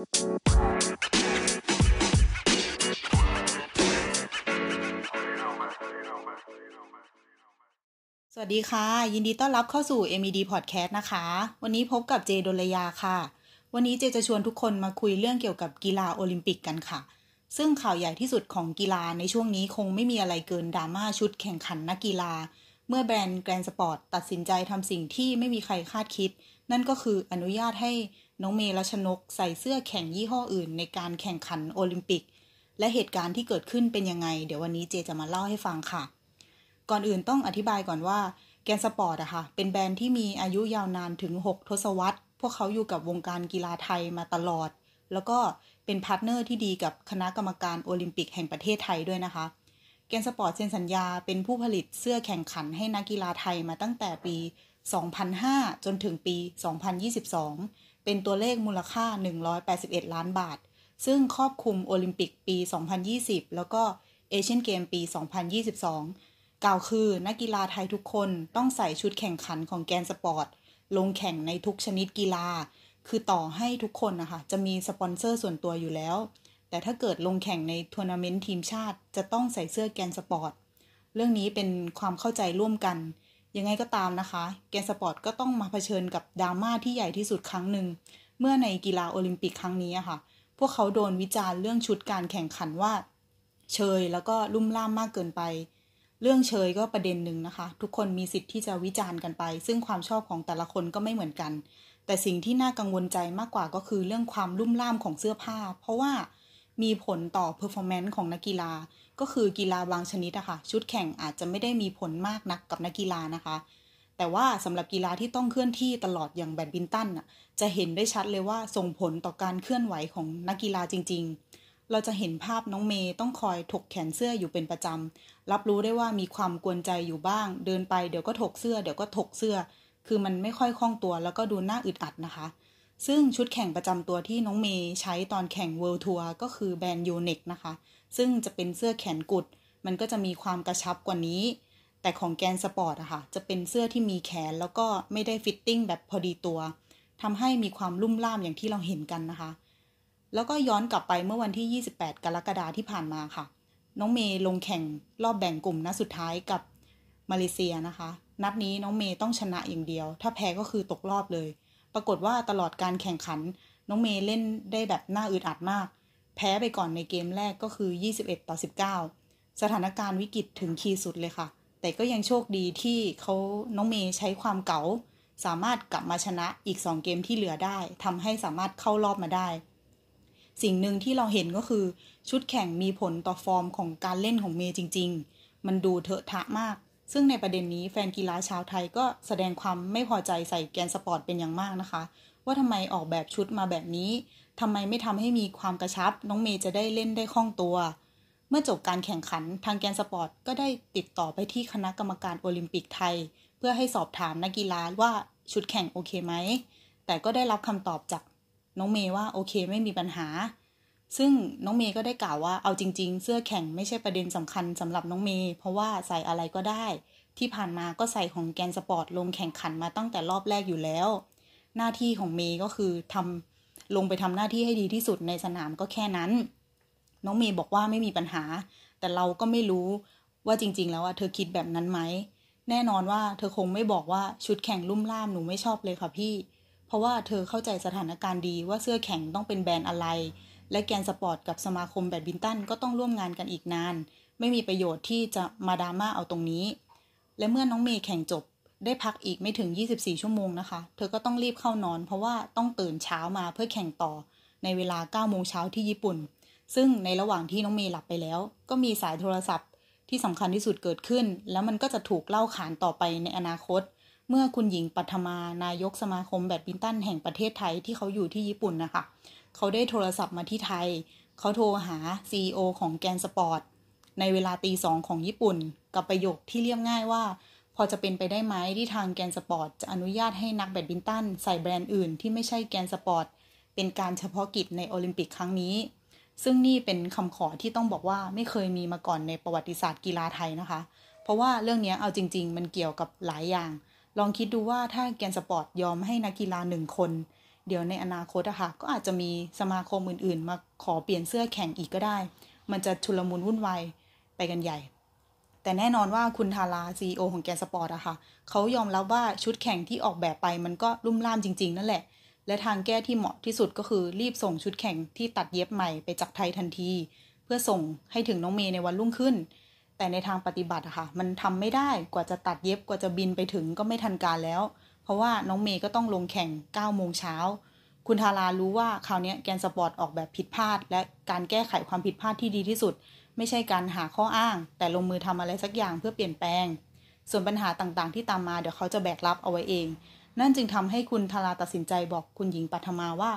สวัสดีค่ะ ยินดีต้อนรับเข้าสู่ MED Podcast นะคะ วันนี้พบกับเจดลยาค่ะ วันนี้เจจะชวนทุกคนมาคุยเรื่องเกี่ยวกับกีฬาโอลิมปิกกันค่ะ ซึ่งข่าวใหญ่ที่สุดของกีฬาในช่วงนี้คงไม่มีอะไรเกินดราม่าชุดแข่งขันนักกีฬา เมื่อแบรนด์แกรนด์สปอร์ตตัดสินใจทำสิ่งที่ไม่มีใครคาดคิด นั่นก็คืออนุญาตให้ น้องเมย์รัชนกใส่เสื้อแข่งยี่ห้ออื่น ในการแข่งขันโอลิมปิก และเหตุการณ์ที่เกิดขึ้นเป็นยังไง เดี๋ยววันนี้เจจะมาเล่าให้ฟังค่ะ ก่อนอื่นต้องอธิบายก่อนว่าแกรนด์สปอร์ตอะค่ะ เป็นแบรนด์ที่มีอายุยาวนานถึง 6 ทศวรรษ พวกเขาอยู่กับวงการกีฬาไทยมาตลอด แล้วก็เป็นพาร์ทเนอร์ที่ดีกับคณะกรรมการโอลิมปิกแห่งประเทศไทยด้วยนะคะ แกรนด์สปอร์ตเซ็นสัญญาเป็นผู้ผลิตเสื้อแข่งขันให้นักกีฬาไทยมาตั้งแต่ปี 2005 จนถึงปี 2022 เป็นตัวเลขมูลค่า 181 ล้านบาท ซึ่งครอบคลุมโอลิมปิกปี 2020 แล้วก็เอเชียนเกมส์ปี 2022 กล่าวคือนักกีฬาไทยทุกคนต้องใส่ชุดแข่งขันของ Grand Sport ลงแข่งในทุกชนิดกีฬา คือต่อให้ทุกคนนะคะจะมีสปอนเซอร์ส่วนตัวอยู่แล้ว แต่ถ้าเกิดลงแข่งในทัวร์นาเมนต์ทีมชาติ จะต้องใส่เสื้อ Grand Sport เรื่องนี้เป็นความเข้าใจร่วมกัน ยังไงก็ตามนะคะ แกนสปอร์ตก็ต้องมาเผชิญกับดราม่าที่ใหญ่ที่สุดครั้งหนึ่ง เมื่อในกีฬาโอลิมปิกครั้งนี้อะค่ะ พวกเขาโดนวิจารณ์เรื่องชุดการแข่งขันว่า เชยแล้วก็ลุ่มล่ามมากเกินไป เรื่องเชยก็ประเด็นหนึ่งนะคะ ทุกคนมีสิทธิ์ที่จะวิจารณ์กันไป ซึ่งความชอบของแต่ละคนก็ไม่เหมือนกัน แต่สิ่งที่น่ากังวลใจมากกว่าก็คือเรื่องความลุ่มล่ามของเสื้อผ้า เพราะว่า มีผลต่อ performance ของนักกีฬา ก็คือกีฬาบางชนิดอะค่ะ ชุดแข่งอาจจะไม่ได้มีผลมากนักกับนักกีฬานะคะ แต่ว่าสำหรับกีฬาที่ต้องเคลื่อนที่ตลอดอย่างแบดมินตันอะจะเห็นได้ชัดเลยว่าส่งผลต่อการเคลื่อนไหวของนักกีฬาจริง ๆ เราจะเห็นภาพน้องเมย์ต้องคอยถกแขนเสื้ออยู่เป็นประจำรับรู้ได้ว่ามีความกวนใจอยู่บ้าง เดินไปเดี๋ยวก็ถกเสื้อเดี๋ยวก็ถกเสื้อ คือมันไม่ค่อยคล่องตัวแล้วก็ดูน่าอึดอัดนะคะ ซึ่งชุดแข่งประจำตัวที่น้องเมย์ใช้ตอนแข่ง World Tour ก็คือแบรนด์ Yonex นะคะ ซึ่งจะเป็นเสื้อแขนกุด มันก็จะมีความกระชับกว่านี้ แต่ของ Grand Sport อะค่ะ จะเป็นเสื้อที่มีแขนแล้วก็ไม่ได้ fitting แบบพอดีตัวทำให้มีความรุ่มร่ามอย่างที่เราเห็นกันนะคะ แล้วก็ย้อนกลับไปเมื่อวันที่ 28 กรกฎาที่ผ่านมาค่ะ น้องเมย์ลงแข่งรอบแบ่งกลุ่มนัดสุดท้ายกับมาเลเซียนะคะ นัดนี้น้องเมย์ต้องชนะอย่างเดียว ถ้าแพ้ก็คือตกรอบเลย ปรากฏว่าตลอดการแข่งขัน น้องเมย์เล่นได้แบบน่าอึดอัดมาก แพ้ไปก่อนในเกมแรกก็คือ 21 ต่อ 19 สถานการณ์วิกฤตถึงขีดสุดเลยค่ะ แต่ก็ยังโชคดีที่เขาน้องเมย์ใช้ความเก๋า สามารถกลับมาชนะอีก 2 เกมที่เหลือได้ทำให้สามารถเข้ารอบมาได้ สิ่งหนึ่งที่เราเห็นก็คือชุดแข่งมีผลต่อฟอร์มของการเล่นของเมย์จริง ๆ มันดูเทอะทะมาก ซึ่งในประเด็นนี้แฟนกีฬาชาวไทยก็แสดงความไม่พอใจใส่ Grand Sport เป็นอย่างมากนะคะ ว่าทำไมออกแบบชุดมาแบบนี้ทำไมไม่ทำให้มีความกระชับ น้องเมย์จะได้เล่นได้คล่องตัว เมื่อจบการแข่งขันทาง Grand Sport ก็ได้ติดต่อไปที่คณะกรรมการโอลิมปิกไทย เพื่อให้สอบถามนักกีฬาว่าชุดแข่งโอเคไหมแต่ก็ได้รับคำตอบจากน้องเมย์ว่าโอเคไม่มีปัญหา ซึ่งน้องเมย์ก็ได้กล่าวว่าเอาจริง ๆ เสื้อแข่งไม่ใช่ประเด็นสำคัญสำหรับน้องเมย์เพราะว่าใส่อะไรก็ได้ ที่ผ่านมาก็ใส่ของแกนสปอร์ตลงแข่งขันมาตั้งแต่รอบแรกอยู่แล้ว หน้าที่ของเมย์ก็คือทำลงไปทำหน้าที่ให้ดีที่สุดในสนามก็แค่นั้น น้องเมย์บอกว่าไม่มีปัญหา แต่เราก็ไม่รู้ว่าจริง ๆ แล้วว่าเธอคิดแบบนั้นไหมแน่นอนว่าเธอคงไม่บอกว่าชุดแข่งลุ่มล่ามหนูไม่ชอบเลยค่ะพี่ เพราะว่าเธอเข้าใจสถานการณ์ดีว่าเสื้อแข่งต้องเป็นแบรนด์อะไร และ Grand Sport กับสมาคมแบดมินตันก็ต้องร่วมงานกันอีกนาน ไม่มีประโยชน์ที่จะมาดราม่าเอาตรงนี้ และเมื่อน้องเมย์แข่งจบได้พักอีกไม่ถึง 24 ชั่วโมงนะคะ เธอก็ต้องรีบเข้านอน เพราะว่าต้องตื่นเช้ามาเพื่อแข่งต่อในเวลา 9 โมงเช้าที่ญี่ปุ่น ซึ่งในระหว่างที่น้องเมย์หลับไปแล้ว ก็มีสายโทรศัพท์ที่สำคัญที่สุดเกิดขึ้น แล้วมันก็จะถูกเล่าขานต่อไปในอนาคต เมื่อคุณหญิงปัทมานายกสมาคมแบดมินตันแห่งประเทศไทยที่เขาอยู่ที่ญี่ปุ่นนะคะ เขาได้โทรศัพท์มาที่ไทย เขาโทรหา CEO ของ Grand Sport ในเวลาตีสองของญี่ปุ่น กับประโยคที่เรียบง่ายว่า พอจะเป็นไปได้ไหมที่ทาง Grand Sport จะอนุญาตให้นักแบดมินตันใส่แบรนด์อื่นที่ไม่ใช่ Grand Sport เป็นการเฉพาะกิจในโอลิมปิกครั้งนี้ ซึ่งนี่เป็นคำขอที่ต้องบอกว่าไม่เคยมีมาก่อนในประวัติศาสตร์กีฬาไทยนะคะ เพราะว่าเรื่องนี้เอาจริง ๆ มันเกี่ยวกับหลายอย่าง ลองคิดดูว่าถ้า Grand Sport ยอมให้นักกีฬาหนึ่งคน เดี๋ยวในอนาคตอะค่ะก็อาจจะมีสมาคมอื่นๆ มาขอเปลี่ยนเสื้อแข่งอีกก็ได้ มันจะชุลมุนวุ่นวายไปกันใหญ่ แต่แน่นอนว่าคุณธารา CEO ของ Grand Sport อะค่ะเขายอมรับว่าชุดแข่งที่ออกแบบไปมันก็รุ่มร่ามจริง ๆ นั่นแหละ และทางแก้ที่เหมาะที่สุดก็คือรีบส่งชุดแข่งที่ตัดเย็บใหม่ไปจากไทยทันที เพื่อส่งให้ถึงน้องเมย์ในวันรุ่งขึ้น แต่ในทางปฏิบัติอะค่ะ มันทำไม่ได้กว่าจะตัดเย็บกว่าจะบินไปถึงก็ไม่ทันการแล้ว เพราะว่าน้องเมย์ก็ต้องลงแข่ง9โมงเช้า คุณธารารู้ว่าคราวนี้ Grand Sport ออกแบบผิดพลาด และการแก้ไขความผิดพลาดที่ดีที่สุด ไม่ใช่การหาข้ออ้าง แต่ลงมือทำอะไรสักอย่างเพื่อเปลี่ยนแปลง ส่วนปัญหาต่างๆ ที่ตามมาเดี๋ยวเขาจะแบกรับเอาไว้เอง นั่นจึงทำให้คุณธาราตัดสินใจบอกคุณหญิงปัทมาว่า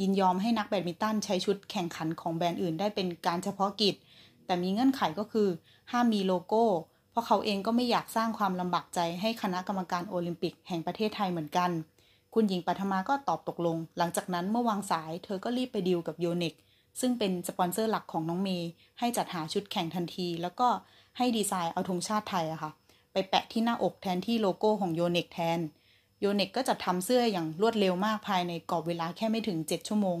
ยินยอมให้นักแบดมินตันใช้ชุดแข่งขันของแบรนด์อื่น ได้เป็นการเฉพาะกิจ แต่มีเงื่อนไขก็คือ ห้ามมีโลโก้ เพราะเขาเองก็ไม่อยากสร้างความลำบากใจให้คณะกรรมการโอลิมปิกแห่งประเทศไทยเหมือนกัน คุณหญิงปัทมาก็ตอบตกลง หลังจากนั้นเมื่อวางสายเธอก็รีบไปดีลกับ Yonex ซึ่งเป็นสปอนเซอร์หลักของน้องเมย์ให้จัดหาชุดแข่งทันที แล้วก็ให้ดีไซน์เอาธงชาติไทยอะค่ะ ไปแปะที่หน้าอกแทนที่โลโก้ของ Yonex แทน โยเนกก็จะทำเสื้ออย่างรวดเร็วมากภายในกรอบเวลาแค่ไม่ถึง 7 ชั่วโมง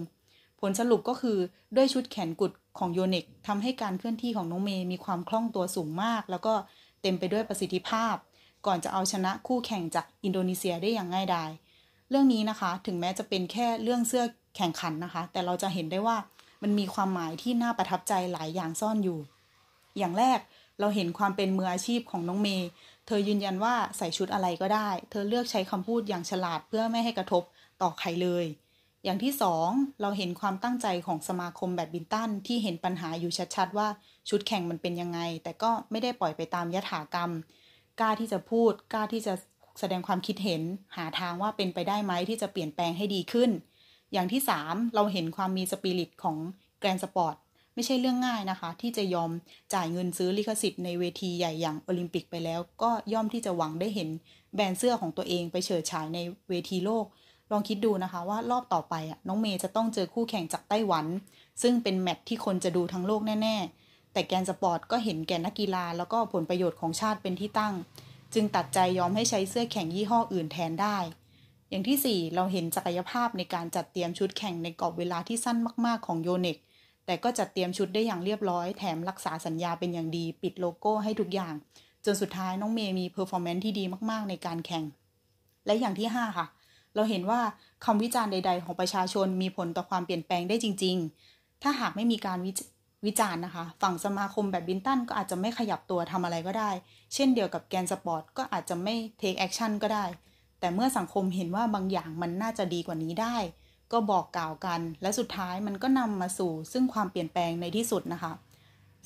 ผลสรุปก็คือด้วยชุดแขนกุดของโยเนกทำให้การเคลื่อนที่ของน้องเมย์มีความคล่องตัวสูงมาก แล้วก็ เต็มไปด้วยประสิทธิภาพ ก่อนจะเอาชนะคู่แข่งจากอินโดนีเซียได้อย่างง่ายดาย เรื่องนี้นะคะถึงแม้จะเป็นแค่เรื่องเสื้อแข่งขันนะคะ แต่เราจะเห็นได้ว่ามันมีความหมายที่น่าประทับใจหลายอย่างซ่อนอยู่ อย่างแรกเราเห็นความเป็นมืออาชีพของน้องเมย์ เธอยืนยันว่าใส่ชุดอะไรก็ได้ เธอเลือกใช้คำพูดอย่างฉลาดเพื่อไม่ให้กระทบต่อใครเลย อย่างที่สองเราเห็นความตั้งใจของสมาคมแบดมินตันที่เห็นปัญหาอยู่ชัดๆ ว่าชุดแข่งมันเป็นยังไง แต่ก็ไม่ได้ปล่อยไปตามยถากรรม กล้าที่จะพูด กล้าที่จะแสดงความคิดเห็น หาทางว่าเป็นไปได้ไหมที่จะเปลี่ยนแปลงให้ดีขึ้น อย่างที่3เราเห็นความมีสปิริตของ Grand Sport ไม่ใช่เรื่องง่ายนะคะ ที่จะยอมจ่ายเงินซื้อลิขสิทธิ์ในเวทีใหญ่อย่างโอลิมปิกไปแล้ว ก็ย่อมที่จะหวังได้เห็นแบรนด์เสื้อของตัวเองไปเฉิดฉายในเวทีโลก ลองคิดดูนะคะว่ารอบต่อไปอะน้องเมย์จะต้องเจอคู่แข่งจากไต้หวัน ซึ่งเป็นแมตช์ที่คนจะดูทั้งโลกแน่ ๆ แต่ Grand Sport ก็เห็นแก่นักกีฬา แล้วก็ผลประโยชน์ของชาติเป็นที่ตั้ง จึงตัดใจยอมให้ใช้เสื้อแข่งยี่ห้ออื่นแทนได้ อย่างที่ 4 เราเห็นศักยภาพในการจัดเตรียมชุดแข่งในกรอบเวลาที่สั้นมากๆของ Yonex แต่ก็จัดเตรียมชุดได้อย่างเรียบร้อยแถมรักษาสัญญาเป็นอย่างดี ปิดโลโก้ให้ทุกอย่าง จนสุดท้ายน้องเมย์มี performance ที่ดีมากๆ ในการแข่ง และอย่างที่ 5 ค่ะ เราเห็นว่าคำวิจารณ์ใด ๆ ของประชาชนมีผลต่อความเปลี่ยนแปลงได้จริง ๆ ถ้าหากไม่มีการวิวิจารณ์นะคะ ฝั่งสมาคมแบดมินตันก็อาจจะไม่ขยับตัวทำอะไรก็ได้ เช่นเดียวกับ Grand Sport ก็อาจจะไม่ take action ก็ได้ แต่เมื่อสังคมเห็นว่าบางอย่างมันน่าจะดีกว่านี้ได้ ก็บอกกล่าวกัน และสุดท้ายมันก็นำมาสู่ ซึ่งความเปลี่ยนแปลงในที่สุดนะคะ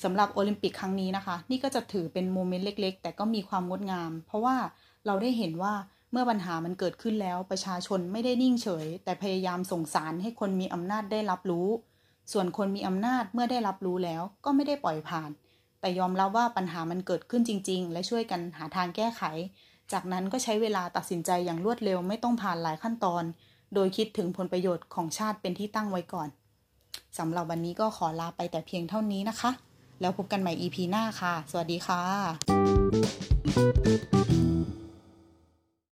สำหรับโอลิมปิกครั้งนี้นะคะ นี่ก็จะถือเป็นโมเมนต์เล็ก ๆ แต่ก็มีความงดงาม เพราะว่าเราได้เห็นว่า เมื่อปัญหามันเกิดขึ้นแล้วประชาชนไม่ได้นิ่งเฉย แต่พยายามส่งสารให้คนมีอำนาจได้รับรู้ ส่วนคนมีอำนาจเมื่อได้รับรู้แล้วก็ไม่ได้ปล่อยผ่าน แต่ยอมรับว่าปัญหามันเกิดขึ้นจริง ๆ และช่วยกันหาทางแก้ไข จากนั้นก็ใช้เวลาตัดสินใจอย่างรวดเร็วไม่ต้องผ่านหลายขั้นตอน โดยคิดถึงผลประโยชน์ของชาติเป็นที่ตั้งไว้ก่อนสำหรับวันนี้ก็ขอลาไปแต่เพียงเท่านี้นะคะ แล้วพบกันใหม่ EP หน้าค่ะ สวัสดีค่ะ